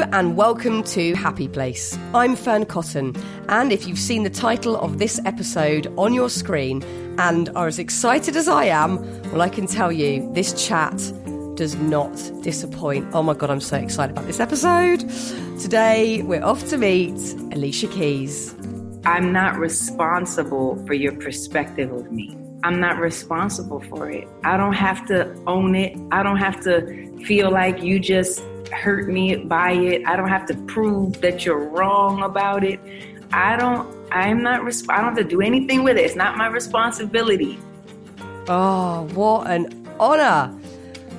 And welcome to Happy Place. I'm Fearne Cotton, and if you've seen the title of this episode on your screen and are as excited as I am, well, I can tell you this chat does not disappoint. Oh my god, I'm so excited about this episode. Today, we're off to meet Alicia Keys. I'm not responsible for your perspective of me. I'm not responsible for it. I don't have to own it. I don't have to feel like you just hurt me by it. I don't have to prove that you're wrong about it. I don't I'm not resp- I don't have to do anything with it. It's not my responsibility. Oh, what an honor.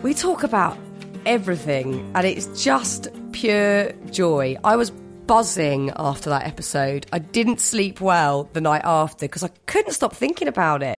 We talk about everything and it's just pure joy. I was buzzing after that episode. I didn't sleep well the night after because I couldn't stop thinking about it.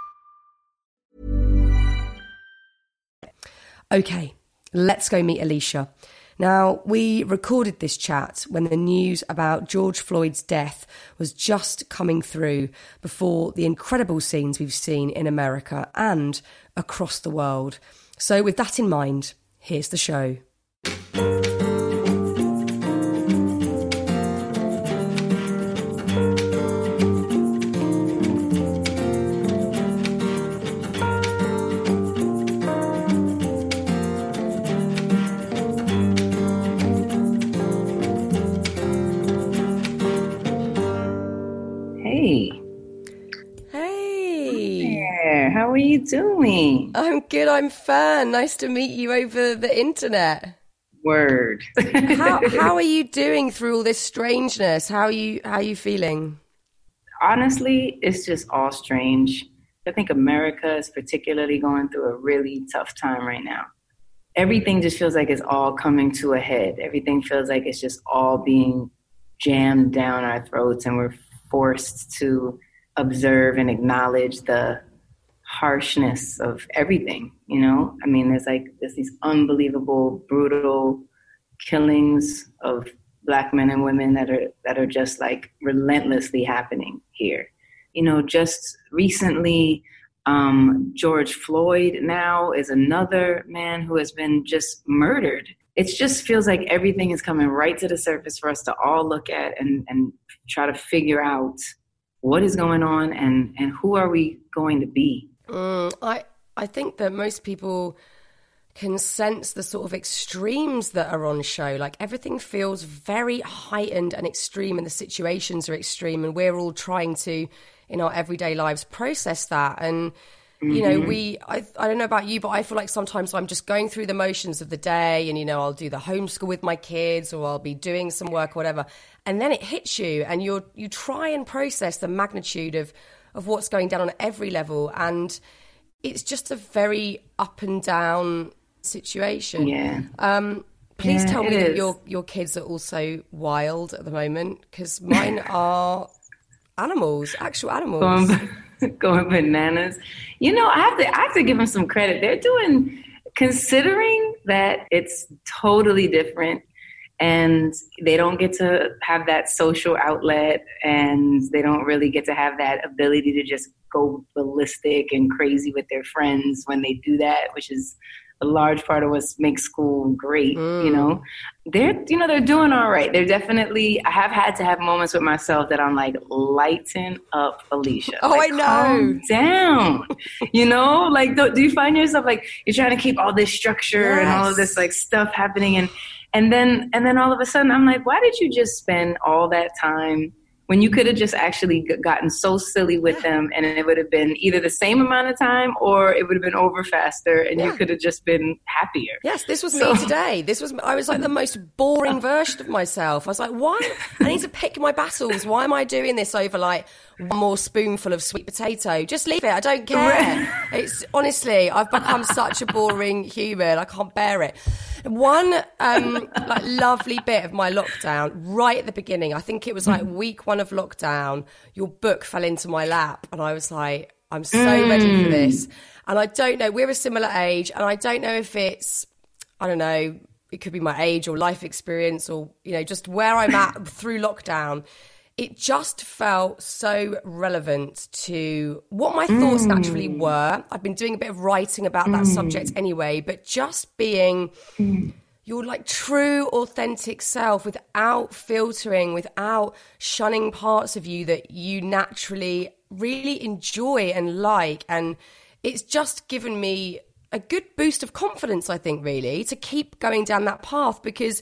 Okay, let's go meet Alicia. Now, we recorded this chat when the news about George Floyd's death was just coming through before the incredible scenes we've seen in America and across the world. So, with that in mind, here's the show. Doing? I'm good. I'm Fearne. Nice to meet you over the internet. Word. How how are you doing through all this strangeness? How are you how are you feeling? Honestly, it's just all strange. I think America is particularly going through a really tough time right now. Everything just feels like it's all coming to a head. Everything feels like it's just all being jammed down our throats, and we're forced to observe and acknowledge the harshness of everything. You know, I mean, there's like there's these unbelievable, brutal killings of black men and women that are that are just like relentlessly happening here. You know, just recently, um, George Floyd now is another man who has been just murdered. It just feels like everything is coming right to the surface for us to all look at and, and try to figure out what is going on and, and who are we going to be. Mm, I I think that most people can sense the sort of extremes that are on show. Like everything feels very heightened and extreme, and the situations are extreme, and we're all trying to, in our everyday lives, process that. And you know, we I I don't know about you, but I feel like sometimes I'm just going through the motions of the day, and you know, I'll do the homeschool with my kids, or I'll be doing some work, or whatever, and then it hits you, and you're you try and process the magnitude of of what's going down on every level, and it's just a very up and down situation. Yeah. Um, please Yeah, tell me that is. your your kids are also wild at the moment because mine are animals, actual animals. going, going bananas. You know, I have to I have to give them some credit. They're doing considering that it's totally different and they don't get to have that social outlet and they don't really get to have that ability to just go ballistic and crazy with their friends when they do that, which is a large part of what makes school great, you mm. know. They're you know, they're doing all right. They're definitely I have had to have moments with myself that I'm like, lighten up, Alicia. Oh, Like, I know. calm down. you know, like do, do you find yourself like you're trying to keep all this structure and all of this like stuff happening and and then and then all of a sudden I'm like, why did you just spend all that time when you could have just actually gotten so silly with them and it would have been either the same amount of time or it would have been over faster and you could have just been happier. Yes, this was So- me today. This was I was like the most boring version of myself. I was like, why? I need to pick my battles. Why am I doing this over like one more spoonful of sweet potato? Just leave it. I don't care. It's honestly, I've become such a boring human. I can't bear it. One um, like lovely bit of my lockdown, right at the beginning, I think it was like week one of lockdown, your book fell into my lap, and I was like, I'm so mm. ready for this. And I don't know, we're a similar age, and I don't know if it's, I don't know, it could be my age or life experience or, you know, just where I'm at through lockdown it just felt so relevant to what my thoughts mm. naturally were. I've been doing a bit of writing about mm. that subject anyway, but just being mm. your like true, authentic self without filtering, without shunning parts of you that you naturally really enjoy and like. And it's just given me a good boost of confidence, I think, really, to keep going down that path because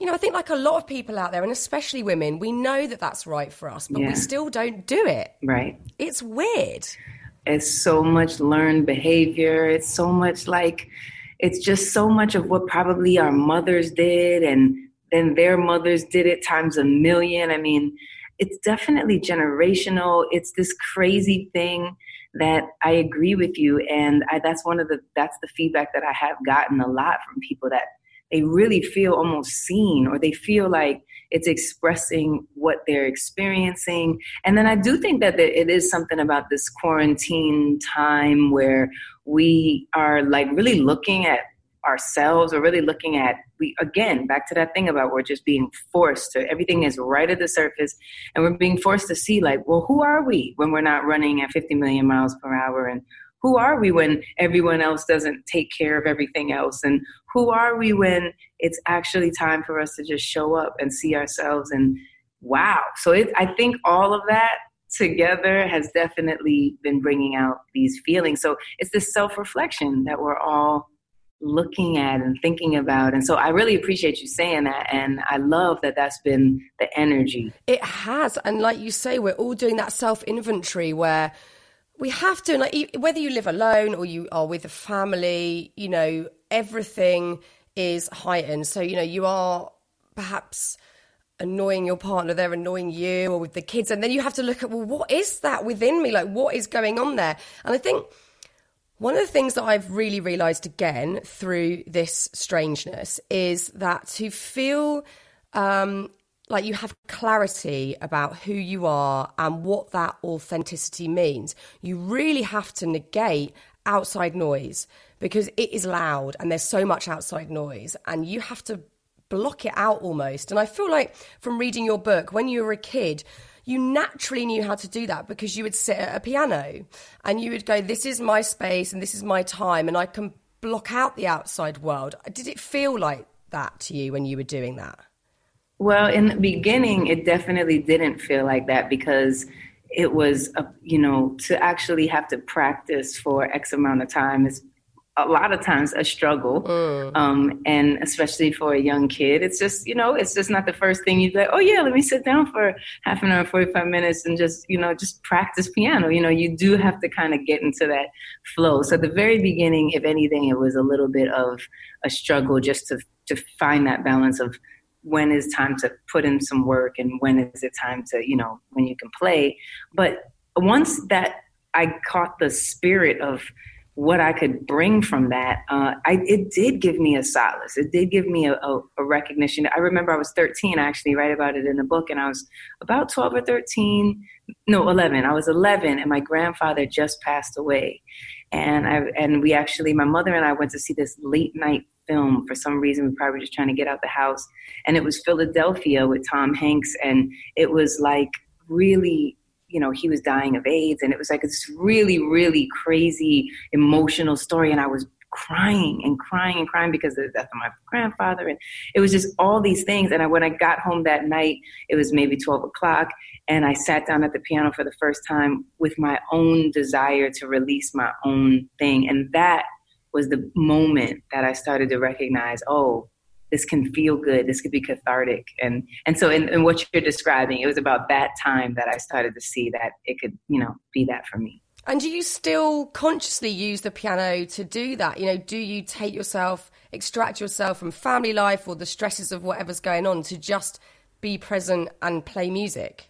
you know, I think like a lot of people out there, and especially women, we know that that's right for us, but yeah. we still don't do it. Right. It's weird. It's so much learned behavior. It's so much like, it's just so much of what probably our mothers did, and then their mothers did it times a million. I mean, it's definitely generational. It's this crazy thing that I agree with you, and I, that's one of the that's the feedback that I have gotten a lot from people that they really feel almost seen or they feel like it's expressing what they're experiencing. And then I do think that it is something about this quarantine time where we are like really looking at ourselves or really looking at we again back to that thing about we're just being forced to everything is right at the surface and we're being forced to see like well who are we when we're not running at 50 million miles per hour and who are we when everyone else doesn't take care of everything else? And who are we when it's actually time for us to just show up and see ourselves? And wow. So it, I think all of that together has definitely been bringing out these feelings. So it's this self reflection that we're all looking at and thinking about. And so I really appreciate you saying that. And I love that that's been the energy. It has. And like you say, we're all doing that self inventory where we have to like whether you live alone or you are with a family you know everything is heightened. So you know you are perhaps annoying your partner they're annoying you or with the kids and then you have to look at well what is that within me? Like what is going on there? And i think one of the things that I've really realized again through this strangeness is that to feel um, like you have clarity about who you are and what that authenticity means, you really have to negate outside noise because it is loud and there's so much outside noise and you have to block it out almost. And I feel like from reading your book, when you were a kid, you naturally knew how to do that because you would sit at a piano and you would go, This is my space and this is my time, and I can block out the outside world. Did it feel like that to you when you were doing that? Well, in the beginning, it definitely didn't feel like that because it was, a, you know, to actually have to practice for X amount of time is a lot of times a struggle. Mm. Um, and especially for a young kid, it's just, you know, it's just not the first thing you'd like, oh, yeah, let me sit down for half an hour, 45 minutes and just, you know, just practice piano. You know, you do have to kind of get into that flow. So at the very beginning, if anything, it was a little bit of a struggle just to, to find that balance of, when is time to put in some work and when is it time to you know when you can play. But once that i caught the spirit of what i could bring from that uh, I, it did give me a solace. It did give me a, a, a, recognition. I remember i was 13 i actually write about it in the book and i was about 12 or 13 no 11 i was 11 and my grandfather just passed away and I and we actually my mother and I went to see this late night film for some reason. We probably were just trying to get out the house. And it was Philadelphia with Tom Hanks. And it was like really, you know, he was dying of AIDS. And it was like this really, really crazy emotional story. And I was crying and crying and crying because of the death of my grandfather. And it was just all these things. And I, when I got home that night, it was maybe 12 o'clock. And I sat down at the piano for the first time with my own desire to release my own thing. And that was the moment that I started to recognize, oh, this can feel good. This could be cathartic. And and so in, in what you're describing, it was about that time that I started to see that it could, you know, be that for me. And do you still consciously use the piano to do that? You know, do you take yourself, extract yourself from family life or the stresses of whatever's going on to just be present and play music?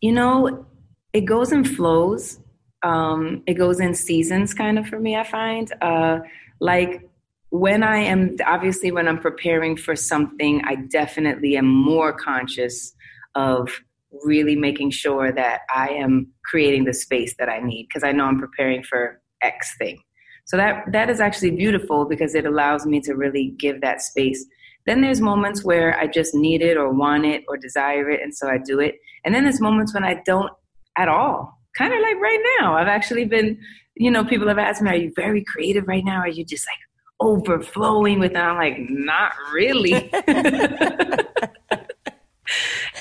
You know, it goes in flows um, it goes in seasons kind of for me, I find. Uh, like when I am obviously when I'm preparing for something, I definitely am more conscious of really making sure that I am creating the space that I need because I know I'm preparing for X thing. So that that is actually beautiful because it allows me to really give that space. Then there's moments where I just need it or want it or desire it and so I do it. And then there's moments when I don't at all. Kind of like right now. I've actually been, you know, people have asked me, are you very creative right now? Are you just like overflowing with it? I'm like, not really.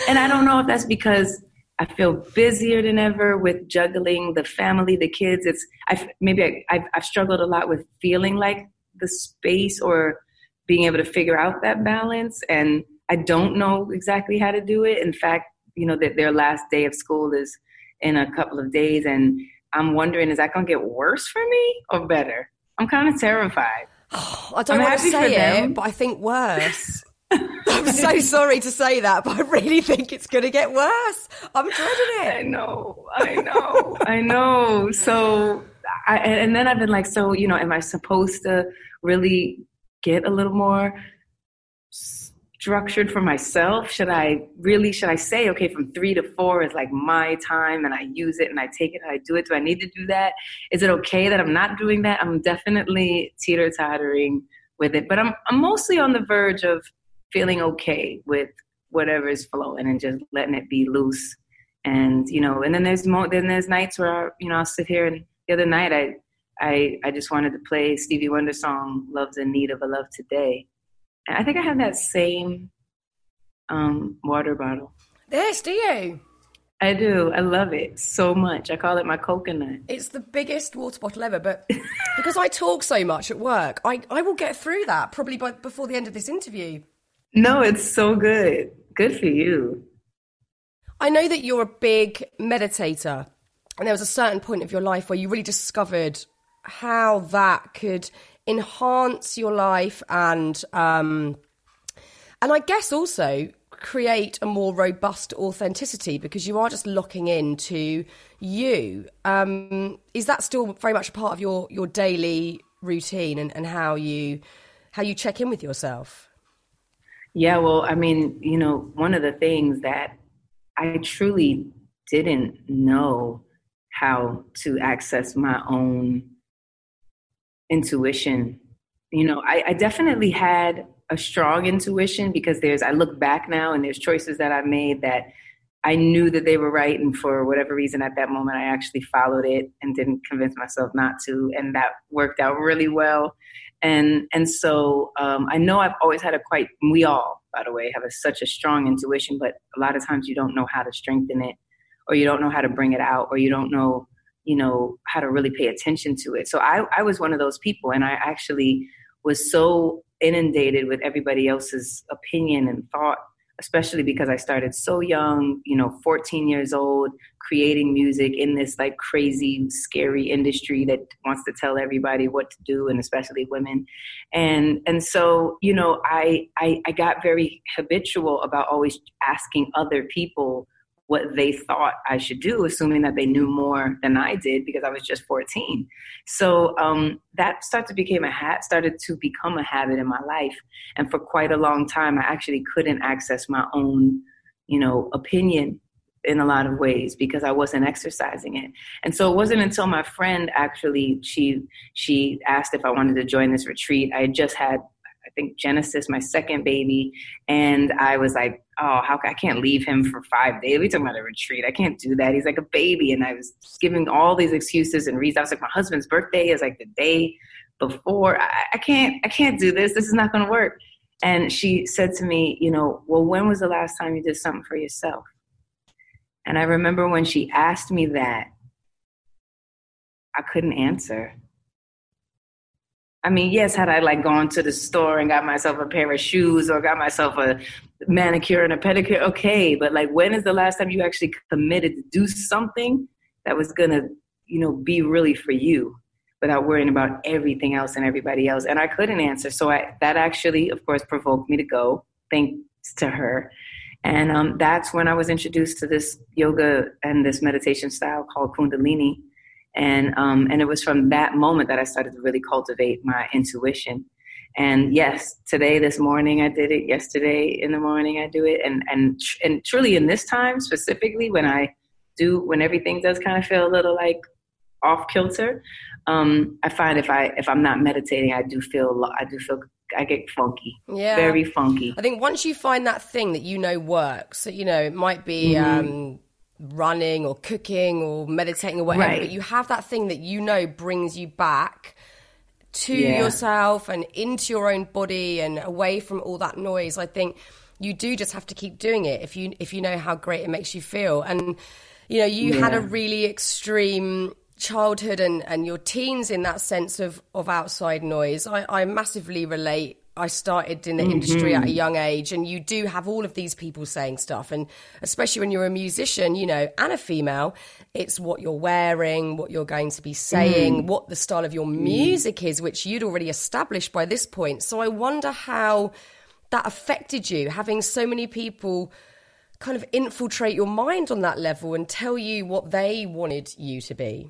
and I don't know if that's because I feel busier than ever with juggling the family, the kids. It's I've, maybe I, have struggled a lot with feeling like the space or being able to figure out that balance, and I don't know exactly how to do it. In fact, you know that their last day of school is in a couple of days, and I'm wondering is that going to get worse for me or better? I'm kind of terrified. Oh, I don't I'm want to say it, but I think worse. I'm so sorry to say that, but I really think it's going to get worse. I'm dreading it. I know, I know, I know. So, I, and then I've been like, so, you know, am I supposed to really get a little more structured for myself? Should I really, should I say, okay, from three to four is like my time and I use it and I take it and I do it? Do I need to do that? Is it okay that I'm not doing that? I'm definitely teeter tottering with it, but I'm, I'm mostly on the verge of feeling okay with whatever is flowing and just letting it be loose. And you know, and then there's mo- then there's nights where I, you know I'll sit here and the other night I I I just wanted to play Stevie Wonder song "Love's in Need of a Love Today," and I think I have that same um, water bottle. Yes, do you? I do. I love it so much. I call it my coconut. It's the biggest water bottle ever, but because I talk so much at work, I, I will get through that probably by before the end of this interview. No, it's so good. Good for you. I know that you're a big meditator, and there was a certain point of your life where you really discovered how that could enhance your life and um, and I guess also create a more robust authenticity because you are just locking into you. Um, is that still very much a part of your your daily routine and, and how you how you check in with yourself? Yeah, well, I mean, you know, one of the things that I truly didn't know how to access my own intuition. You know, I, I, definitely had a strong intuition because there's, I look back now and there's choices that I made that I knew that they were right. And for whatever reason at that moment, I actually followed it and didn't convince myself not to. And that worked out really well and and so um, I know I've always had a quite we all by the way have a, such a strong intuition, but a lot of times you don't know how to strengthen it, or you don't know how to bring it out, or you don't know you know how to really pay attention to it. So I I was one of those people, and I actually was so inundated with everybody else's opinion and thought especially because I started so young, you know, 14 years old, creating music in this like crazy, scary industry that wants to tell everybody what to do, and especially women. And and so, you know, I I, I got very habitual about always asking other people what they thought I should do, assuming that they knew more than I did because I was just 14. So um, that started to become a hat, started to become a habit in my life. And for quite a long time, I actually couldn't access my own, you know, opinion in a lot of ways because I wasn't exercising it. And so it wasn't until my friend actually she she asked if I wanted to join this retreat. I had just had I think Genesis, my second baby, and I was like, oh, how I can't leave him for five days. We talking about a retreat. I can't do that. He's like a baby, and I was giving all these excuses and reasons. I was like, my husband's birthday is like the day before. I, I can't, I can't do this. This is not going to work. And she said to me, you know, well, when was the last time you did something for yourself? And I remember when she asked me that, I couldn't answer I mean, yes, had I like gone to the store and got myself a pair of shoes or got myself a manicure and a pedicure, okay. But like, when is the last time you actually committed to do something that was gonna, you know, be really for you without worrying about everything else and everybody else? And I couldn't answer. So I, that actually, of course, provoked me to go, thanks to her. And um, that's when I was introduced to this yoga and this meditation style called Kundalini and um, and it was from that moment that I started to really cultivate my intuition. And yes, today, this morning, I did it. Yesterday in the morning, I do it. And and and truly, in this time specifically, when I do, when everything does kind of feel a little like off kilter, um, I find if I if I'm not meditating, I do feel I do feel I get funky. Yeah, very funky. I think once you find that thing that you know works, you know, it might be. Mm-hmm. Um, running or cooking or meditating or whatever, right. but you have that thing that you know brings you back to yeah. yourself and into your own body and away from all that noise. I think you do just have to keep doing it if you if you know how great it makes you feel. And you know, you yeah. had a really extreme childhood and, and your teens in that sense of, of outside noise. I, I massively relate I started in the mm-hmm. industry at a young age, and you do have all of these people saying stuff. And especially when you're a musician, you know, and a female, it's what you're wearing, what you're going to be saying, mm. what the style of your music is, which you'd already established by this point. So I wonder how that affected you, having so many people kind of infiltrate your mind on that level and tell you what they wanted you to be.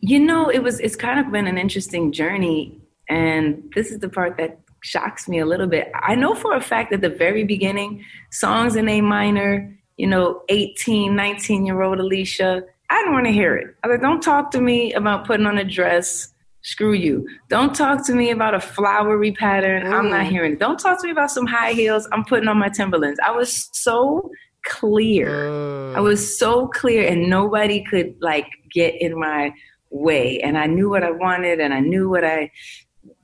You know, it was, it's kind of been an interesting journey and this is the part that shocks me a little bit. I know for a fact at the very beginning, songs in A minor, you know, 18, 19 year old Alicia, I didn't want to hear it. I was like, don't talk to me about putting on a dress. Screw you. Don't talk to me about a flowery pattern. Mm. I'm not mm. hearing it. Don't talk to me about some high heels. I'm putting on my Timberlands. I was so clear. Mm. I was so clear, and nobody could like get in my way. And I knew what I wanted, and I knew what I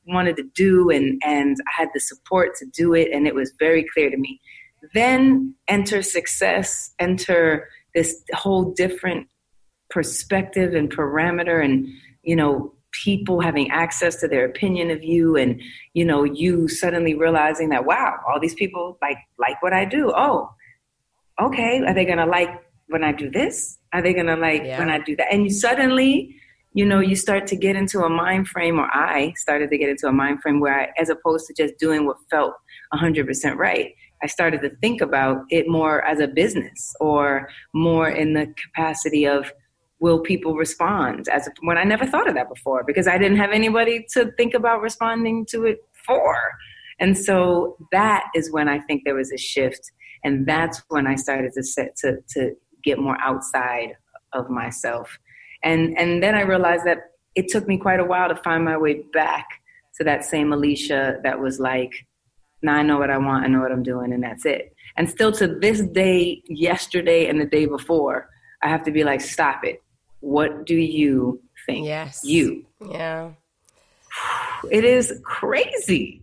wanted to do and and I had the support to do it and it was very clear to me. Then enter success, enter this whole different perspective and parameter and you know people having access to their opinion of you and you know you suddenly realizing that wow all these people like like what I do. Oh, okay, are they going to like when I do this? Are they going to like yeah. when I do that? And you suddenly you know, you start to get into a mind frame, or I started to get into a mind frame where, I, as opposed to just doing what felt 100% right, I started to think about it more as a business or more in the capacity of will people respond as a, when I never thought of that before because I didn't have anybody to think about responding to it for. And so that is when I think there was a shift, and that's when I started to set to to get more outside of myself and and then I realized that it took me quite a while to find my way back to that same Alicia that was like, now I know what I want, I know what I'm doing, and that's it. And still to this day, yesterday and the day before, I have to be like, stop it. What do you think? Yes. You. Yeah. It is crazy.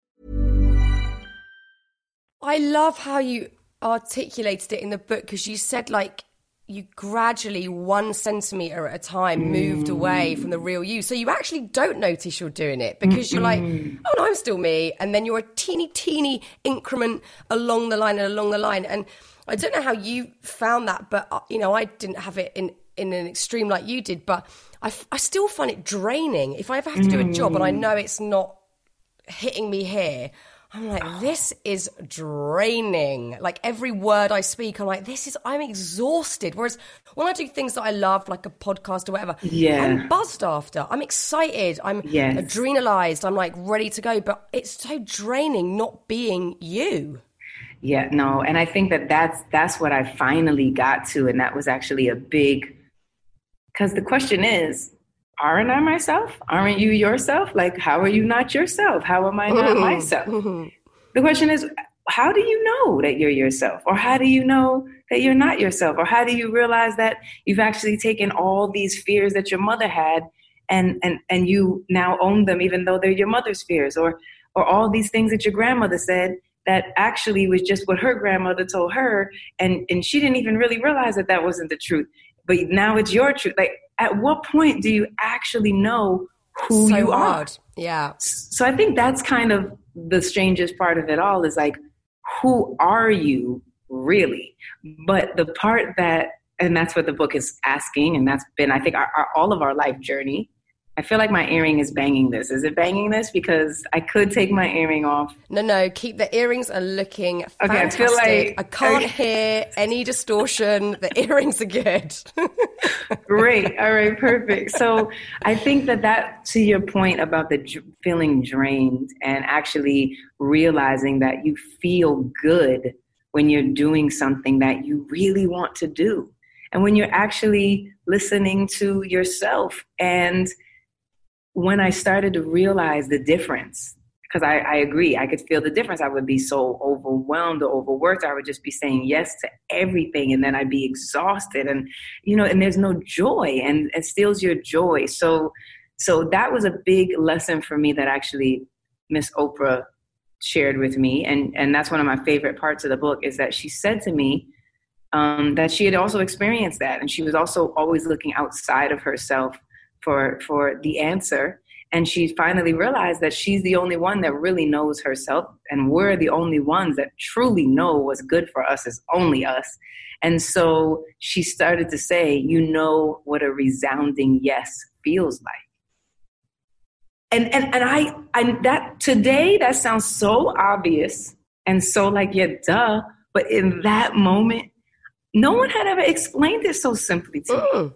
I love how you articulated it in the book because you said like you gradually one centimeter at a time moved away from the real you. So you actually don't notice you're doing it because you're like, oh no, I'm still me. And then you're a teeny, teeny increment along the line and along the line. And I don't know how you found that, but uh, you know, I didn't have it in, in an extreme like you did, but I, I still find it draining. If I ever have to do a job and I mm. know it's not hitting me here, I'm like, this is draining. Like every word I speak, I'm like, this is, I'm exhausted. Whereas when I do things that I love, like a podcast or whatever, yeah. I'm buzzed after. I'm excited. I'm yes. adrenalized. I'm like ready to go. But it's so draining not being you. Yeah, no. And I think that that's, that's what I finally got to. And that was actually a big, because the question is, aren't I myself? Aren't you yourself? Like, how are you not yourself? How am I not mm-hmm. myself? Mm-hmm. the question is, how do you know that you're yourself? Or how do you know that you're not yourself? Or how do you realize that you've actually taken all these fears that your mother had and, and, and you now own them even though they're your mother's fears? Or, or all these things that your grandmother said that actually was just what her grandmother told her and, and she didn't even really realize that that wasn't the truth but now it's your truth like at what point do you actually know who so you hard. are. Yeah. So I think that's kind of the strangest part of it all is like, who are you really? But the part that, and that's what the book is asking, and that's been, I think, our, our, all of our life journey I feel like my earring is banging this. Is it banging this? Because I could take my earring off. No, no, keep the earrings are looking fantastic. Okay, I, feel like, I can't okay. hear any distortion. The earrings are good. Great. All right, perfect. So I think that that, to your point about the feeling drained and actually realizing that you feel good when you're doing something that you really want to do. And when you're actually listening to yourself and when I started to realize the difference, because I, I, agree, I could feel the difference. I would be so overwhelmed or overworked. I would just be saying yes to everything, and then I'd be exhausted, and you know, and there's no joy, and it steals your joy. So, so that was a big lesson for me that actually Miss Oprah shared with me, and and that's one of my favorite parts of the book is that she said to me. Um, that she had also experienced that, and she was also always looking outside of herself for for the answer. And she finally realized that she's the only one that really knows herself and we're the only ones that truly know what's good for us is only us. And so she started to say you know what a resounding yes feels like. And and, and i and that today that sounds so obvious and so like yeah duh but in that moment no one had ever explained it so simply to me. Mm.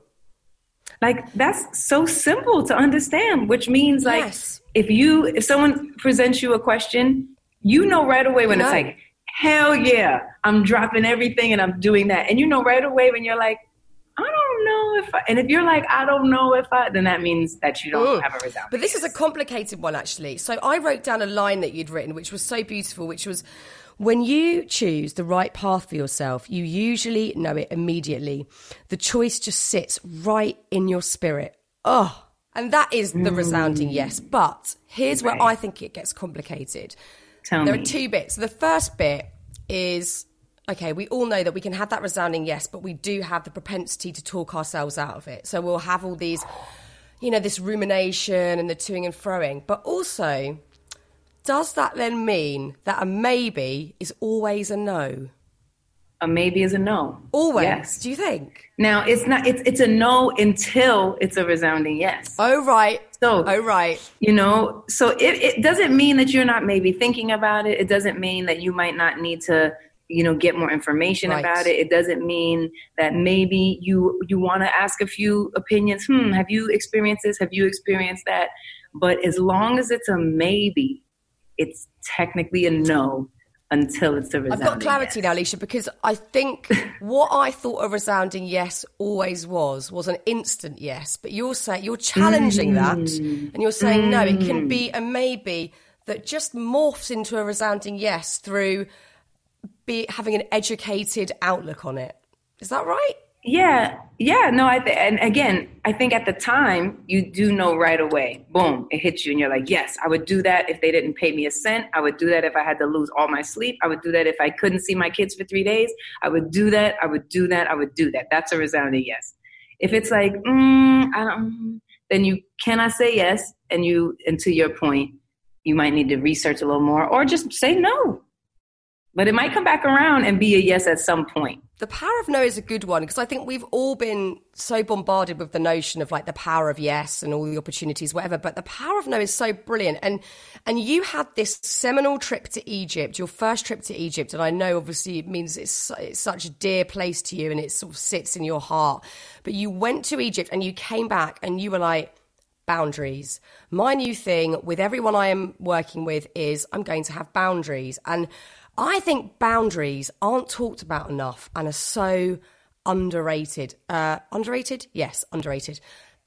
Like that's so simple to understand, which means like yes. if you if someone presents you a question, you know right away when it's like, hell yeah, I'm dropping everything and I'm doing that. And you know right away when you're like, I don't know if I, and if you're like, I don't know if I, then that means that you don't have a result. But this is a complicated one, actually. So I wrote down a line that you'd written, which was so beautiful, which was, when you choose the right path for yourself, you usually know it immediately. The choice just sits right in your spirit. Oh, and that is the mm. resounding yes. But here's where I think it gets complicated. Tell there me. are two bits. The first bit is okay, we all know that we can have that resounding yes, but we do have the propensity to talk ourselves out of it. So we'll have all these, you know, this rumination and the toing and froing. But also, does that then mean that a maybe is always a no? A maybe is a no. Always. Yes. Do you think? Now it's not. It's it's a no until it's a resounding yes. Oh right. So oh right. You know. So it it doesn't mean that you're not maybe thinking about it. It doesn't mean that you might not need to you know get more information right. about it it doesn't mean that maybe you you want to ask a few opinions hmm have you experienced this have you experienced that but as long as it's a maybe it's technically a no until it's a resounding I've got clarity yes. now, Alicia, because I think what I thought a resounding yes always was was an instant yes. But you're saying you're challenging mm. that, and you're saying mm. no, it can be a maybe that just morphs into a resounding yes through be having an educated outlook on it. Is that right? Yeah, yeah, no, I th- and again, I think at the time you do know right away. Boom, it hits you, and you're like, yes, I would do that if they didn't pay me a cent. I would do that if I had to lose all my sleep. I would do that if I couldn't see my kids for three days. I would do that. I would do that. I would do that. That's a resounding yes. If it's like, mm, I don't, then you cannot say yes, and you, and to your point, you might need to research a little more, or just say no. But it might come back around and be a yes at some point. The power of no is a good one because I think we've all been so bombarded with the notion of like the power of yes and all the opportunities, whatever. But the power of no is so brilliant. And and you had this seminal trip to Egypt, your first trip to Egypt, and I know obviously it means it's, it's such a dear place to you and it sort of sits in your heart. But you went to Egypt and you came back and you were like, boundaries. My new thing with everyone I am working with is I'm going to have boundaries and I think boundaries aren't talked about enough and are so underrated. Uh, underrated? Yes, underrated.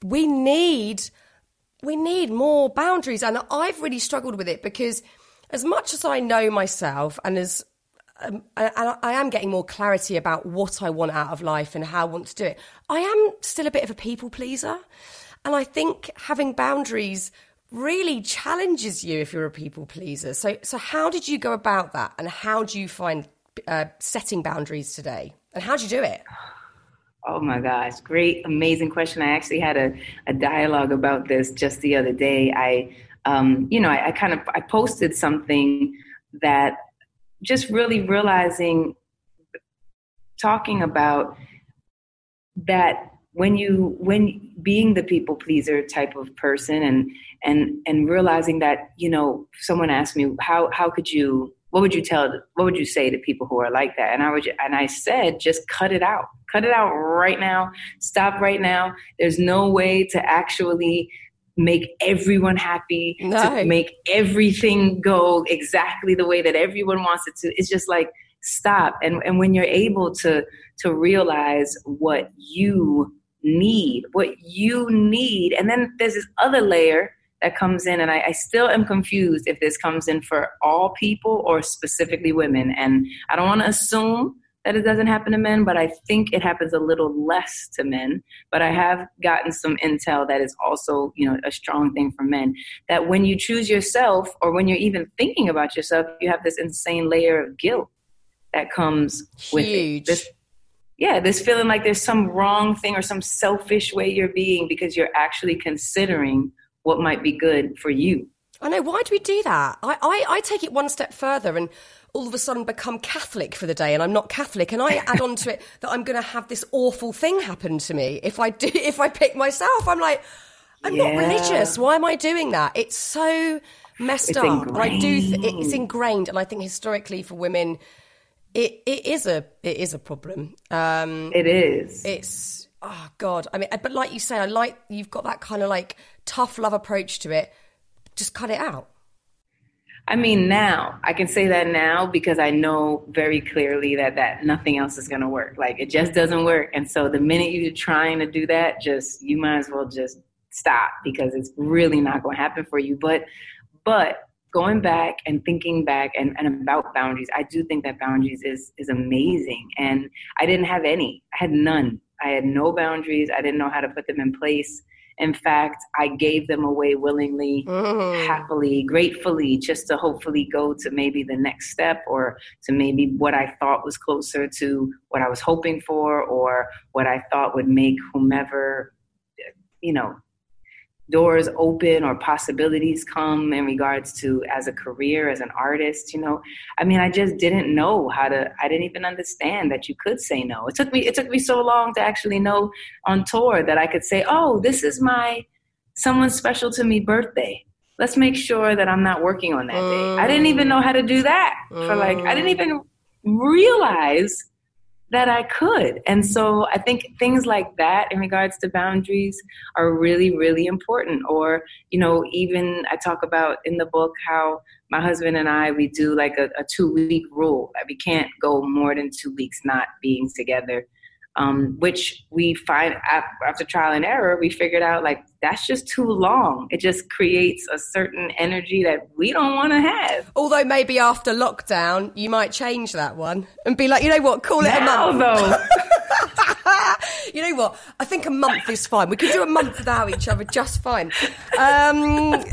We need we need more boundaries, and I've really struggled with it because as much as I know myself, and as um, and I am getting more clarity about what I want out of life and how I want to do it. I am still a bit of a people pleaser, and I think having boundaries really challenges you if you're a people pleaser. So, so how did you go about that, and how do you find uh, setting boundaries today, and how do you do it? Oh my gosh, great, amazing question. I actually had a, a dialogue about this just the other day. I, um, you know, I, I kind of I posted something that just really realizing, talking about that when you when being the people pleaser type of person and and and realizing that you know someone asked me how how could you what would you tell what would you say to people who are like that? And i would and i said just cut it out. Cut it out right now. Stop right now. There's no way to actually make everyone happy no. to make everything go exactly the way that everyone wants it to. It's just like stop. And and when you're able to to realize what you need what you need and then there's this other layer that comes in and I, I, still am confused if this comes in for all people or specifically women and i don't want to assume that it doesn't happen to men but i think it happens a little less to men but i have gotten some intel that is also you know a strong thing for men that when you choose yourself or when you're even thinking about yourself you have this insane layer of guilt that comes Huge. with it. This, yeah, this feeling like there's some wrong thing or some selfish way you're being because you're actually considering what might be good for you. I know. Why do we do that? I, I, I take it one step further and all of a sudden become Catholic for the day, and I'm not Catholic, and I add on to it that I'm going to have this awful thing happen to me if I do if I pick myself. I'm like, I'm yeah. not religious. Why am I doing that? It's so messed it's up. Ingrained. But I do. Th- it's ingrained, and I think historically for women, it, it is a it is a problem. Um, it is. It's oh god. I mean, but like you say, I like you've got that kind of like tough love approach to it. Just cut it out. I mean, now I can say that now because I know very clearly that that nothing else is going to work. Like it just doesn't work. And so the minute you're trying to do that, just you might as well just stop because it's really not going to happen for you. But but going back and thinking back and, and about boundaries, I do think that boundaries is is amazing. And I didn't have any. I had none. I had no boundaries. I didn't know how to put them in place. In fact, I gave them away willingly, mm. happily, gratefully, just to hopefully go to maybe the next step or to maybe what I thought was closer to what I was hoping for or what I thought would make whomever, you know, doors open or possibilities come in regards to as a career as an artist you know? I mean i just didn't know how to i didn't even understand that you could say no. It took me it took me so long to actually know on tour that i could say oh this is my someone special to me birthday. Let's make sure that i'm not working on that day. I didn't even mm. know how to do that for like i didn't mm. even realize that I could. And so I think things like that in regards to boundaries are really, really important. Or, you know, even I talk about in the book how my husband and I, we do like a, a two week rule we can't go more than two weeks not being together um, which we find after trial and error, we figured out like that's just too long. It just creates a certain energy that we don't want to have. Although maybe after lockdown, you might change that one and be like, you know what, call it now, a month. You know what? I think a month is fine. We could do a month without each other just fine. Um,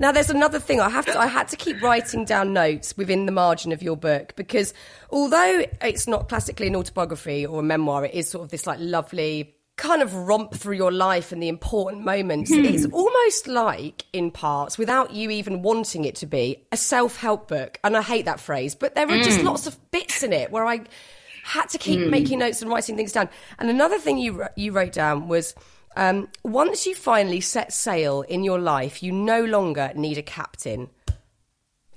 now, there's another thing. I have to. I had to keep writing down notes within the margin of your book because although it's not classically an autobiography or a memoir, it is sort of this like lovely kind of romp through your life and the important moments. Hmm. It's almost like, in parts, without you even wanting it to be, a self help book. And I hate that phrase, but there are mm. just hmm. lots of bits in it where I had to keep mm. making notes and writing things down. And another thing you you wrote down was um, once you finally set sail in your life, you no longer need a captain.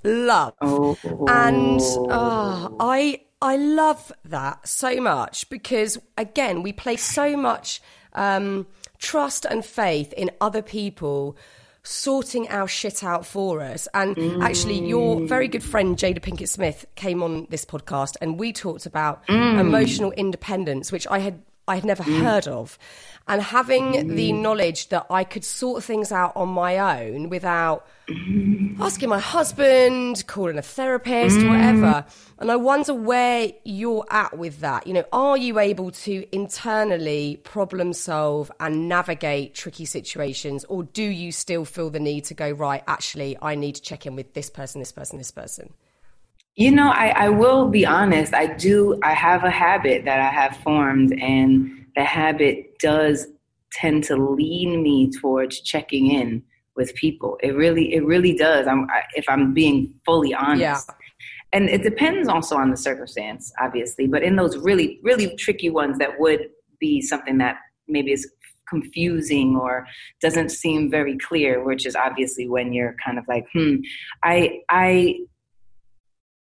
Love. Oh. And oh, I I love that so much because again, we place so much um, trust and faith in other people sorting our shit out for us. And mm. actually, your very good friend Jada Pinkett Smith came on this podcast, and we talked about mm. emotional independence, which I had I had never mm. heard of and having mm. the knowledge that I could sort things out on my own without mm. asking my husband, calling a therapist, mm. whatever. And I wonder where you're at with that. You know, are you able to internally problem solve and navigate tricky situations, or do you still feel the need to go, right, actually, I need to check in with this person, this person, this person? You know, I, I will be honest. I do. I have a habit that I have formed, and the habit does tend to lean me towards checking in with people. It really, it really does. I'm, I, if I'm being fully honest. Yeah. And it depends also on the circumstance, obviously. But in those really, really tricky ones, that would be something that maybe is confusing or doesn't seem very clear, which is obviously when you're kind of like, hmm. I, I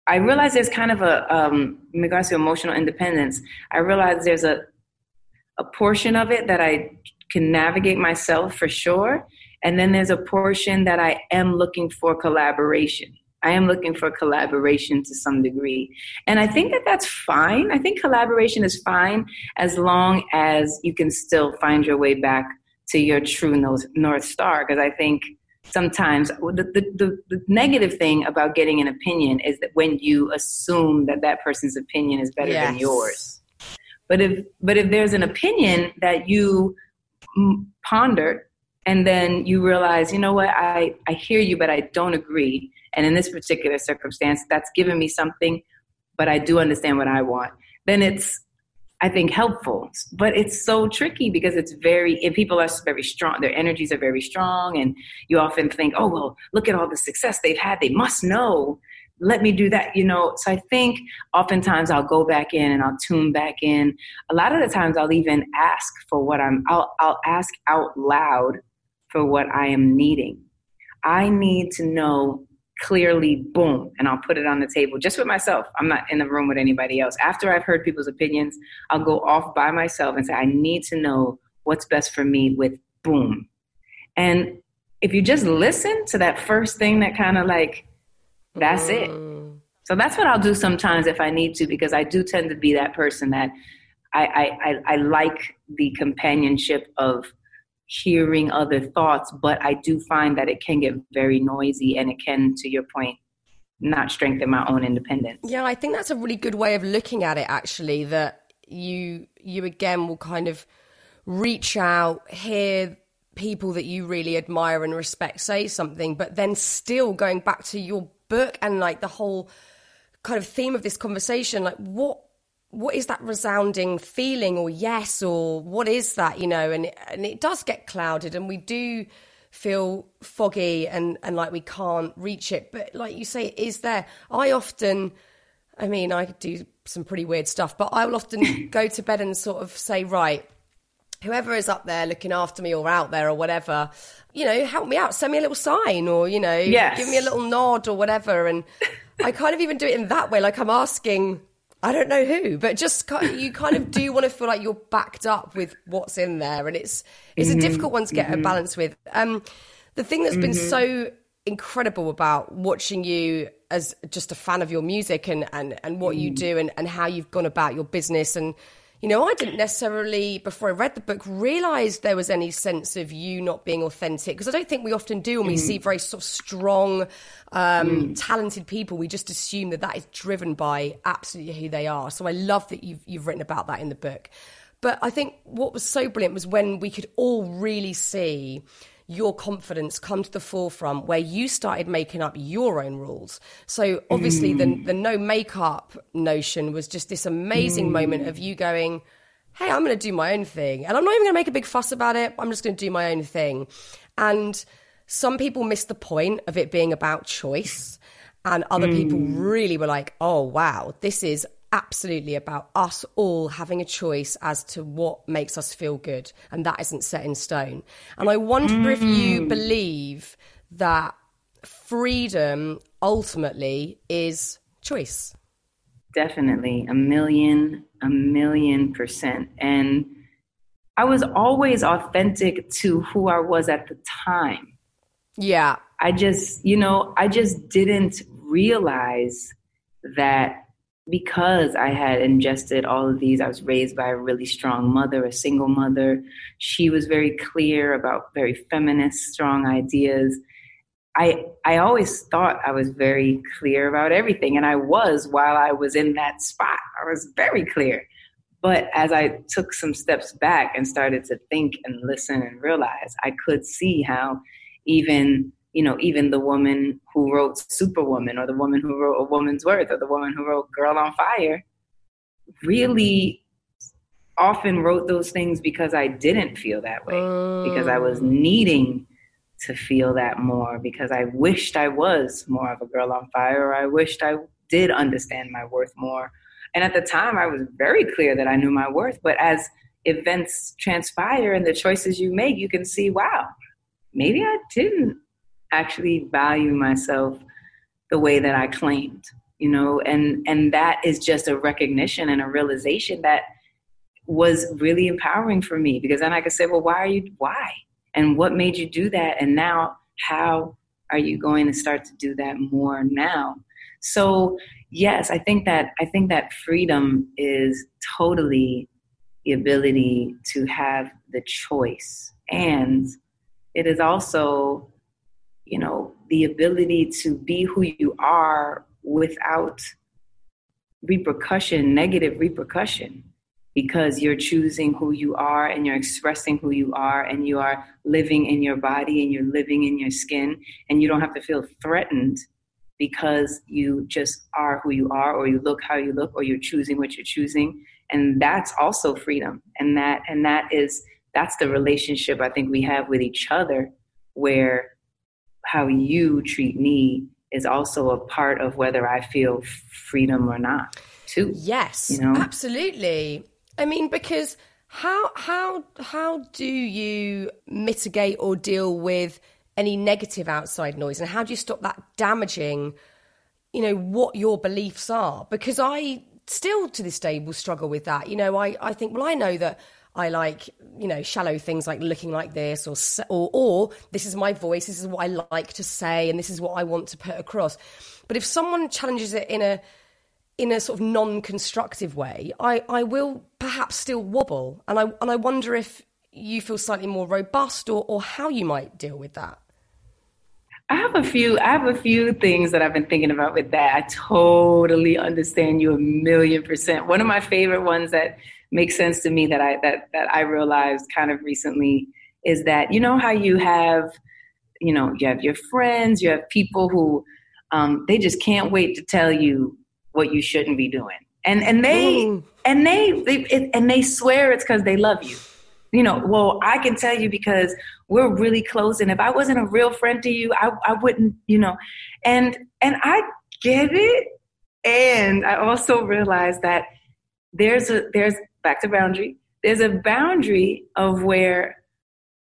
I realize there's kind of a um, in regards to emotional independence. I realize there's a a portion of it that I can navigate myself for sure, and then there's a portion that I am looking for collaboration. I am looking for collaboration to some degree, and I think that that's fine. I think collaboration is fine as long as you can still find your way back to your true north, north star. Because I think sometimes the, the, the, the, negative thing about getting an opinion is that when you assume that that person's opinion is better yes. than yours. But if but if there's an opinion that you ponder and then you realize you know what? I i hear you but i don't agree. And in this particular circumstance that's given me something but i do understand what i want. Then it's I think helpful. But it's so tricky because it's very, and people are very strong, their energies are very strong. And you often think, oh, well, look at all the success they've had. They must know. Let me do that, you know. So I think oftentimes I'll go back in and I'll tune back in. A lot of the times I'll even ask for what I'm, I'll, I'll ask out loud for what I am needing. I need to know clearly boom and i'll put it on the table just with myself. I'm not in the room with anybody else. After i've heard people's opinions i'll go off by myself and say i need to know what's best for me with boom. And if you just listen to that first thing that kind of like that's mm. it so that's what i'll do sometimes if i need to because i do tend to be that person that I, I, I, I like the companionship of hearing other thoughts, but I do find that it can get very noisy and it can, to your point, not strengthen my own independence. Yeah, I think that's a really good way of looking at it actually that you you again will kind of reach out, hear people that you really admire and respect say something, but then still going back to your book and like the whole kind of theme of this conversation, like what what is that resounding feeling or yes or what is that you know? And and it does get clouded and we do feel foggy and and like we can't reach it. But like you say it is there. I often i mean i do some pretty weird stuff but i will often go to bed and sort of say right whoever is up there looking after me or out there or whatever you know help me out. Send me a little sign or you know yes. give me a little nod or whatever. And i kind of even do it in that way. Like i'm asking I don't know who, but just you kind of do want to feel like you're backed up with what's in there, and it's it's mm-hmm. a difficult one to get mm-hmm. a balance with. Um, the thing that's mm-hmm. been so incredible about watching you as just a fan of your music and and and what you mm. do and and how you've gone about your business and you know, I didn't necessarily, before I read the book, realize there was any sense of you not being authentic. Because I don't think we often do when we mm. see very sort of strong, um, mm. talented people. We just assume that that is driven by absolutely who they are. So I love that you've, you've written about that in the book. But I think what was so brilliant was when we could all really see your confidence come to the forefront where you started making up your own rules. So obviously mm. the the no makeup notion was just this amazing mm. moment of you going, Hey, I'm gonna do my own thing. And I'm not even gonna make a big fuss about it. I'm just gonna do my own thing. And some people miss the point of it being about choice. And other mm. people really were like, oh, wow, this is absolutely about us all having a choice as to what makes us feel good, and that isn't set in stone. And I wonder mm. if you mm. believe that freedom ultimately is choice. Definitely, a million, a million percent. And I was always authentic to who I was at the time. Yeah. I just, you know, I just didn't realize that because I had ingested all of these, I was raised by a really strong mother, a single mother. She was very clear about very feminist, strong ideas. I I always thought I was very clear about everything, and I was while I was in that spot. I was very clear. But as I took some steps back and started to think and listen and realize, I could see how even you know, even the woman who wrote Superwoman or the woman who wrote A Woman's Worth or the woman who wrote Girl on Fire really often wrote those things because I didn't feel that way, because I was oh. needing to feel that more, because I wished I was more of a girl on fire, or I wished I did understand my worth more. And at the time, I was very clear that I knew my worth. But as events transpire and the choices you make, you can see, wow, maybe I didn't actually value myself the way that I claimed, you know, and and that is just a recognition and a realization that was really empowering for me because then I could say, well, why are you why? And what made you do that? And now how are you going to start to do that more now? So yes, I think that I think that freedom is totally the ability to have the choice. And it is also, you know, the ability to be who you are without repercussion, negative repercussion because you're choosing who you are and you're expressing who you are and you are living in your body and you're living in your skin and you don't have to feel threatened because you just are who you are or you look how you look or you're choosing what you're choosing. And that's also freedom. And that and that is that's the relationship i think we have with each other where how you treat me is also a part of whether i feel freedom or not too yes you know absolutely I mean, because how how how do you mitigate or deal with any negative outside noise, and how do you stop that damaging, you know, what your beliefs are? Because I still to this day will struggle with that. You know, I I think well, I know that. I like, you know, shallow things like looking like this, or, or or this is my voice, this is what I like to say, and this is what I want to put across. But if someone challenges it in a in a sort of non-constructive way, I, I will perhaps still wobble, and I and I wonder if you feel slightly more robust, or or how you might deal with that. I have a few. I have a few things that I've been thinking about with that. I totally understand you a million percent. One of my favorite ones that makes sense to me that I that that I realized kind of recently is that you know how you have, you know, you have your friends, you have people who um, they just can't wait to tell you what you shouldn't be doing. And and they Ooh. and they, they it, and they swear it's because they love you. You know, well, I can tell you because we're really close, and if I wasn't a real friend to you, I I wouldn't, you know. And and I get it, and I also realize that there's a there's back to boundary. There's a boundary of where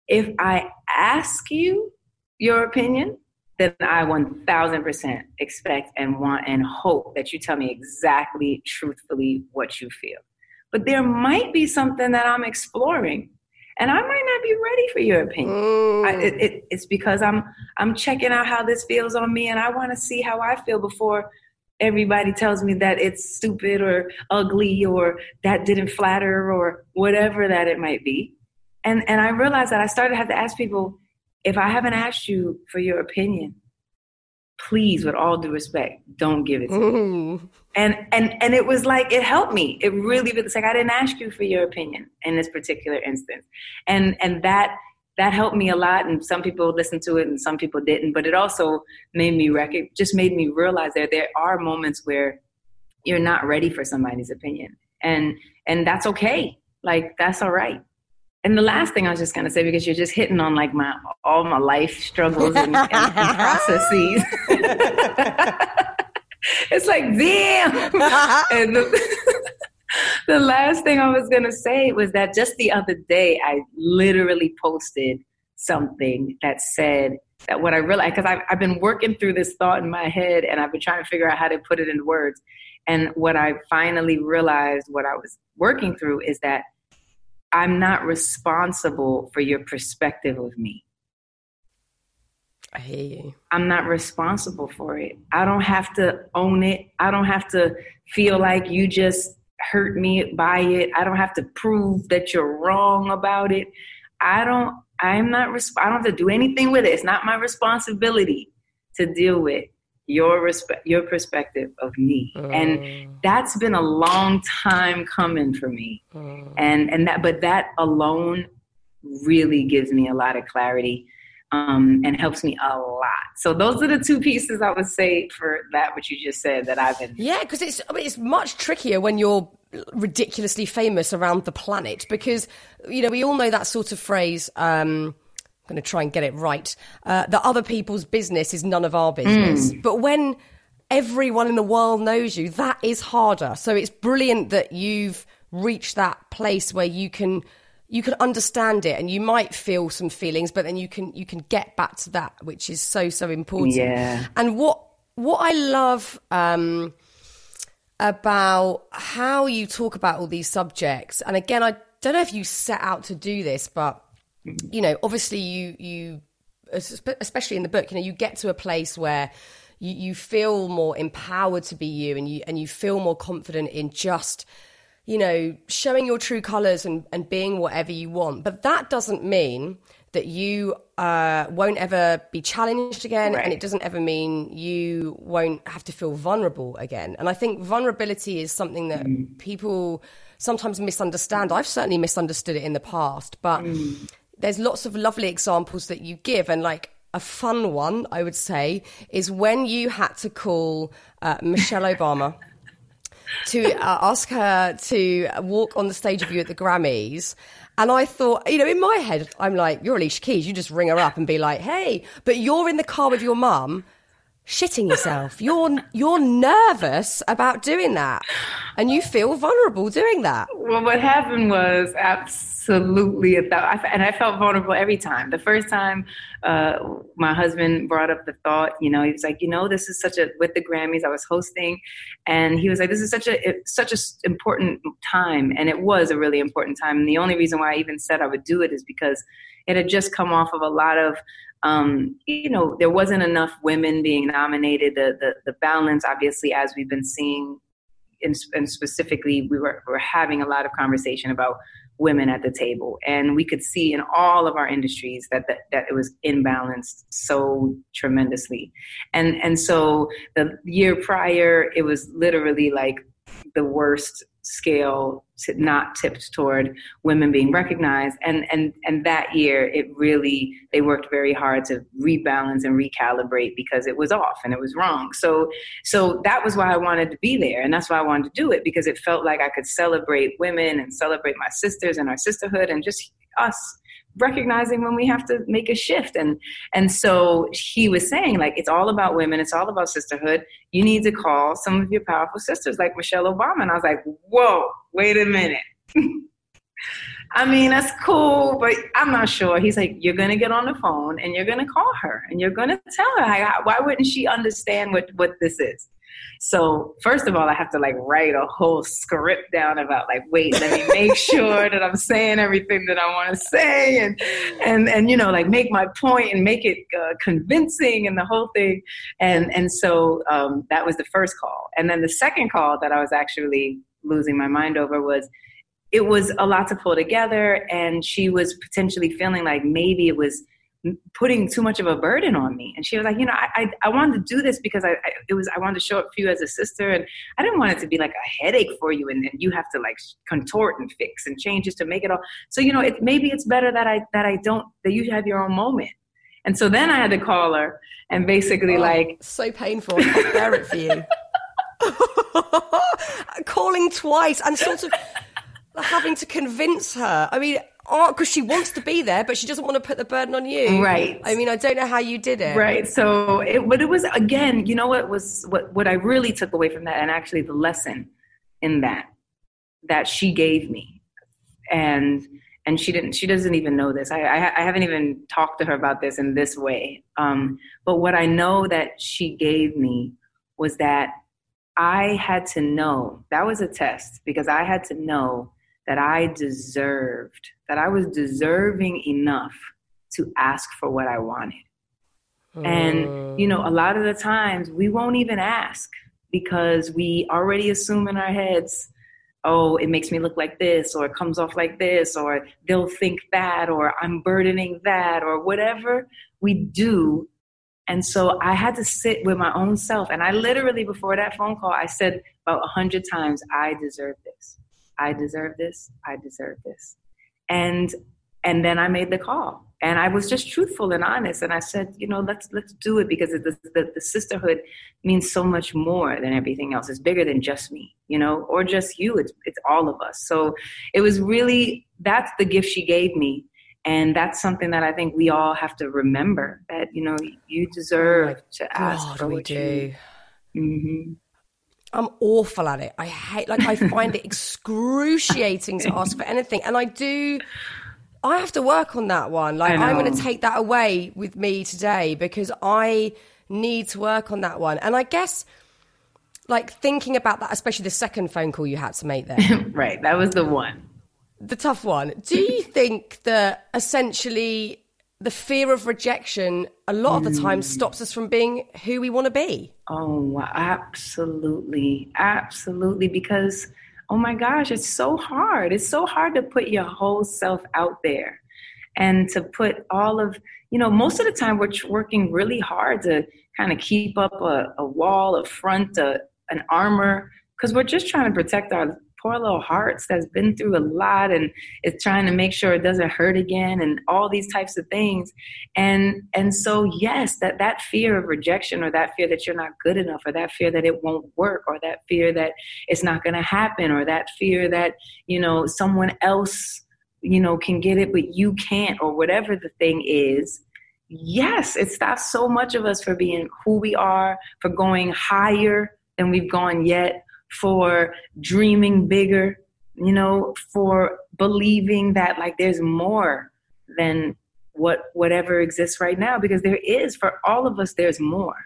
if I ask you your opinion, then I 1000% expect and want and hope that you tell me exactly, truthfully, what you feel. But there might be something that I'm exploring, and I might not be ready for your opinion. Mm. I, it, it, it's because I'm I'm checking out how this feels on me, and I want to see how I feel before everybody tells me that it's stupid or ugly or that didn't flatter or whatever that it might be. And and I realized that I started to have to ask people if I haven't asked you for your opinion, please, with all due respect, don't give it to mm. me. And and and it was like it helped me. It really was like I didn't ask you for your opinion in this particular instance, and and that that helped me a lot. And some people listened to it, and some people didn't. But it also made me rec- just made me realize that there are moments where you're not ready for somebody's opinion, and and that's okay. Like that's all right and the last thing I was just gonna say, because you're just hitting on like my all my life struggles and, and, and processes. it's like damn. and the, the last thing I was gonna say was that just the other day I literally posted something that said that what I realized because I've, I've been working through this thought in my head and I've been trying to figure out how to put it in words. And what I finally realized, what I was working through, is that I'm not responsible for your perspective of me. I hear you. I'm not responsible for it. I don't have to own it. I don't have to feel like you just hurt me by it. I don't have to prove that you're wrong about it. I don't I'm not resp- I don't have to do anything with it. It's not my responsibility to deal with your respect your perspective of me mm. and that's been a long time coming for me mm. and and that but that alone really gives me a lot of clarity um, and helps me a lot. So those are the two pieces I would say for that what you just said that I've been. Yeah, because it's I mean, it's much trickier when you're ridiculously famous around the planet because you know we all know that sort of phrase. Um, I'm going to try and get it right. Uh, that other people's business is none of our business. Mm. But when everyone in the world knows you, that is harder. So it's brilliant that you've reached that place where you can you can understand it and you might feel some feelings but then you can you can get back to that which is so so important. Yeah. And what what i love um about how you talk about all these subjects and again i don't know if you set out to do this but you know obviously you you especially in the book you know you get to a place where you, you feel more empowered to be you and you and you feel more confident in just you know, showing your true colors and, and being whatever you want. But that doesn't mean that you uh, won't ever be challenged again. Right. And it doesn't ever mean you won't have to feel vulnerable again. And I think vulnerability is something that mm. people sometimes misunderstand. I've certainly misunderstood it in the past, but mm. there's lots of lovely examples that you give. And like, a fun one, I would say, is when you had to call uh, Michelle Obama to uh, ask her to walk on the stage of you at the Grammys. And I thought, you know, in my head, I'm like, you're Alicia Keys. You just ring her up and be like, hey, but you're in the car with your mum shitting yourself. You're you're nervous about doing that, and you feel vulnerable doing that. Well, what happened was absolutely a th- and I felt vulnerable every time. The first time, uh, my husband brought up the thought. You know, he was like, you know, this is such a with the Grammys I was hosting, and he was like, this is such a such a important time, and it was a really important time. And the only reason why I even said I would do it is because it had just come off of a lot of um, you know, there wasn't enough women being nominated. The, the, the balance, obviously, as we've been seeing, and, specifically, we were, we were having a lot of conversation about women at the table. And we could see in all of our industries that, that, that it was imbalanced so tremendously. And, and so the year prior, it was literally like the worst scale not tipped toward women being recognized. And and and that year it really they worked very hard to rebalance and recalibrate because it was off and it was wrong. So so that was why I wanted to be there. And that's why I wanted to do it because it felt like I could celebrate women and celebrate my sisters and our sisterhood and just us recognizing when we have to make a shift and and so he was saying like it's all about women it's all about sisterhood you need to call some of your powerful sisters like michelle obama and i was like whoa wait a minute I mean, that's cool, but I'm not sure. He's like, you're to get on the phone and you're to call her and you're to tell her. Why wouldn't she understand what, what this is? So first of all, I have to like write a whole script down about like, wait, let me make sure that I'm saying everything that I want to say, and and and you know, like make my point and make it uh, convincing and the whole thing. And and so um, that was the first call, and then the second call that I was actually losing my mind over was it was a lot to pull together and she was potentially feeling like maybe it was putting too much of a burden on me. And she was like, you know, I, I, I wanted to do this because I, I, it was, I wanted to show up for you as a sister. And I didn't want it to be like a headache for you. And then you have to like contort and fix and change just to make it all. So, you know, it, maybe it's better that I, that I don't, that you have your own moment. And so then I had to call her and basically oh, like. So painful. Bear it for you. Calling twice and sort of having to convince her. I mean, oh, because she wants to be there, but she doesn't want to put the burden on you. Right. I mean, I don't know how you did it. Right. So, it, but it was again, you know, what was what what I really took away from that, and actually the lesson in that that she gave me, and and she didn't she doesn't even know this I, I, I, haven't even talked to her about this in this way um, but what i know that she gave me was that i had to know that was a test because i had to know that I deserved, that I was deserving enough to ask for what I wanted. And, you know, a lot of the times we won't even ask because we already assume in our heads, oh, it makes me look like this, or it comes off like this, or they'll think that, or I'm burdening that, or whatever we do. And so I had to sit with my own self. And I literally, before that phone call, I said about a hundred times, I deserve this. I deserve this. I deserve this. And and then I made the call. and I was just truthful and honest. And I said, you know, let's let's do it because the, the, the sisterhood means so much more than everything else. It's bigger than just me, you know, or just you. It's it's all of us. So it was really that's the gift she gave me. And that's something that I think we all have to remember that, you know, you deserve oh to ask God, for what we do. You, mm-hmm. I'm awful at it. I hate, like, I find it excruciating to ask for anything. And I do, I have to work on that one. Like, I'm going to take that away with me today because I need to work on that one. And I guess, like, thinking about that, especially the second phone call you had to make there. right. That was the one. The tough one. Do you think that essentially the fear of rejection a lot of the time mm. stops us from being who we want to be. Oh, absolutely. Absolutely. Because, oh my gosh, it's so hard. It's so hard to put your whole self out there and to put all of, you know, most of the time we're working really hard to kind of keep up a, a wall, a front, a, an armor, because we're just trying to protect our poor little hearts that's been through a lot and is trying to make sure it doesn't hurt again and all these types of things. And and so yes that that fear of rejection or that fear that you're not good enough or that fear that it won't work or that fear that it's not going to happen or that fear that you know someone else you know can get it but you can't or whatever the thing is yes it stops so much of us for being who we are for going higher than we've gone yet for dreaming bigger, you know, for believing that like there's more than what whatever exists right now because there is for all of us there's more.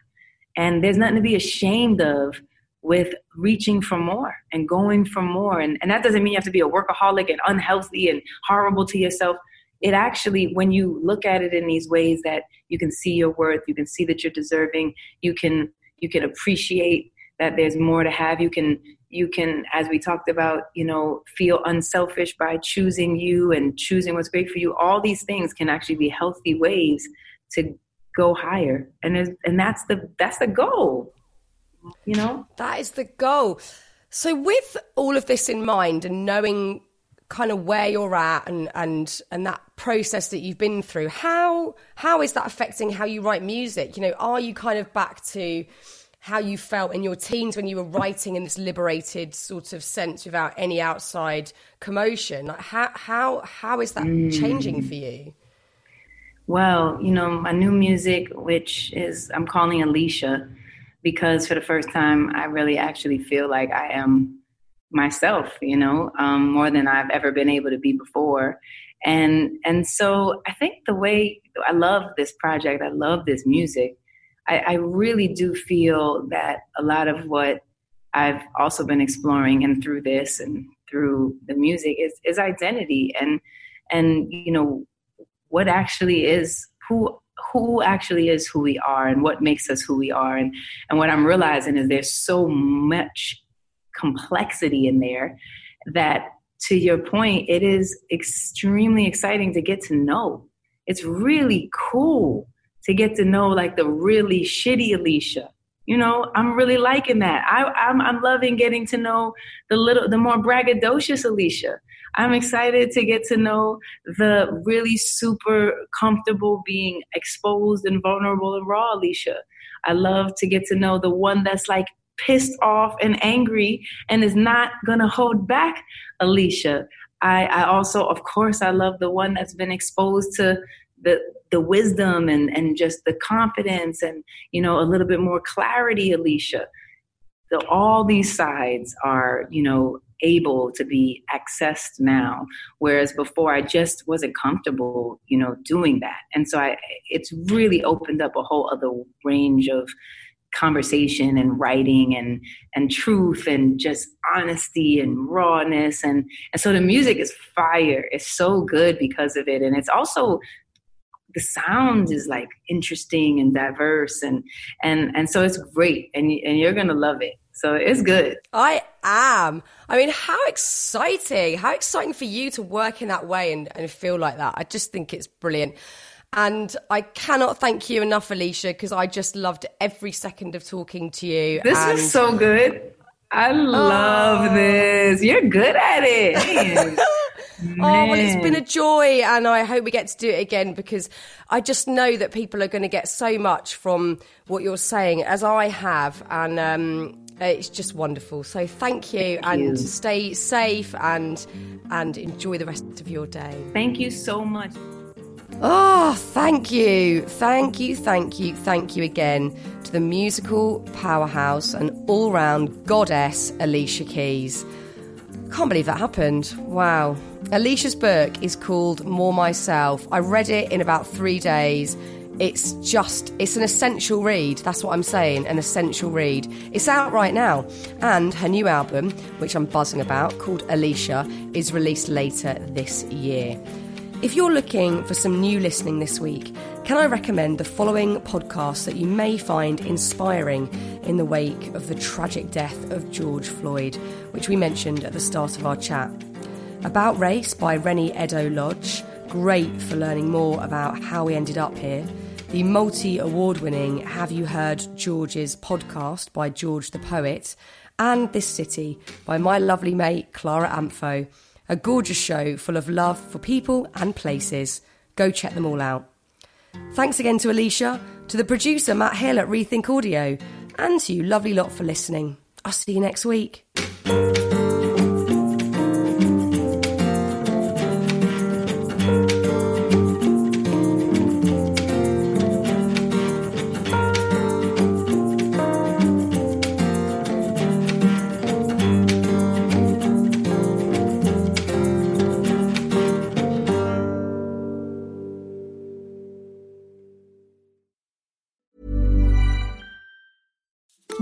And there's nothing to be ashamed of with reaching for more and going for more. And, and that doesn't mean you have to be a workaholic and unhealthy and horrible to yourself. It actually, when you look at it in these ways that you can see your worth, you can see that you're deserving, you can you can appreciate that there's more to have. You can you can as we talked about you know feel unselfish by choosing you and choosing what's great for you. All these things can actually be healthy ways to go higher. And and that's the that's the goal you know? That is the goal. So with all of this in mind and knowing kind of where you're at and and and that process that you've been through how how is that affecting how you write music? You know are you kind of back to how you felt in your teens when you were writing in this liberated sort of sense without any outside commotion. Like how how how is that mm. changing for you? Well, you know, my new music, which is I'm calling Alicia, because for the first time I really actually feel like I am myself, you know, um, more than I've ever been able to be before. And and so I think the way I love this project, I love this music I, I really do feel that a lot of what I've also been exploring and through this and through the music is, is identity and and you know what actually is who who actually is who we are and what makes us who we are. And and what I'm realizing is there's so much complexity in there that to your point it is extremely exciting to get to know. It's really cool to get to know like the really shitty Alicia. You know, I'm really liking that. I, I'm, I'm loving getting to know the little, the more braggadocious Alicia. I'm excited to get to know the really super comfortable being exposed and vulnerable and raw Alicia. I love to get to know the one that's like pissed off and angry and is not gonna hold back Alicia. I, I also, of course, I love the one that's been exposed to the the wisdom and and just the confidence and you know a little bit more clarity alicia. So all these sides are you know able to be accessed now whereas before i just wasn't comfortable you know doing that. And so i it's really opened up a whole other range of conversation and writing and and truth and just honesty and rawness. And and so the music is fire. It's so good because of it. And it's also the sound is like interesting and diverse and and and so it's great and and you're gonna love it so it's good i am i mean how exciting how exciting for you to work in that way and, and feel like that i just think it's brilliant and I cannot thank you enough, Alicia, because I just loved every second of talking to you. This and- is so good. I love oh. this. You're good at it. Oh, well, it's been a joy, and I hope we get to do it again because I just know that people are going to get so much from what you're saying, as I have, and um, it's just wonderful. So thank you, Thank and you. stay safe and and enjoy the rest of your day. Thank you so much. Oh, thank you. Thank you, thank you, thank you again to the musical powerhouse and all round goddess Alicia Keys. Can't believe that happened. Wow. Alicia's book is called More Myself. I read it in about three days. It's just, it's an essential read. That's what I'm saying, an essential read. It's out right now. And her new album, which I'm buzzing about, called Alicia, is released later this year. If you're looking for some new listening this week, can I recommend the following podcasts that you may find inspiring in the wake of the tragic death of George Floyd, which we mentioned at the start of our chat? About Race by Reni Eddo-Lodge, great for learning more about how we ended up here. The multi award winning Have You Heard George's podcast by George the Poet, and This City by my lovely mate Clara Amfo. A gorgeous show full of love for people and places. Go check them all out. Thanks again to Alicia, to the producer Matt Hill at Rethink Audio, and to you lovely lot for listening. I'll see you next week.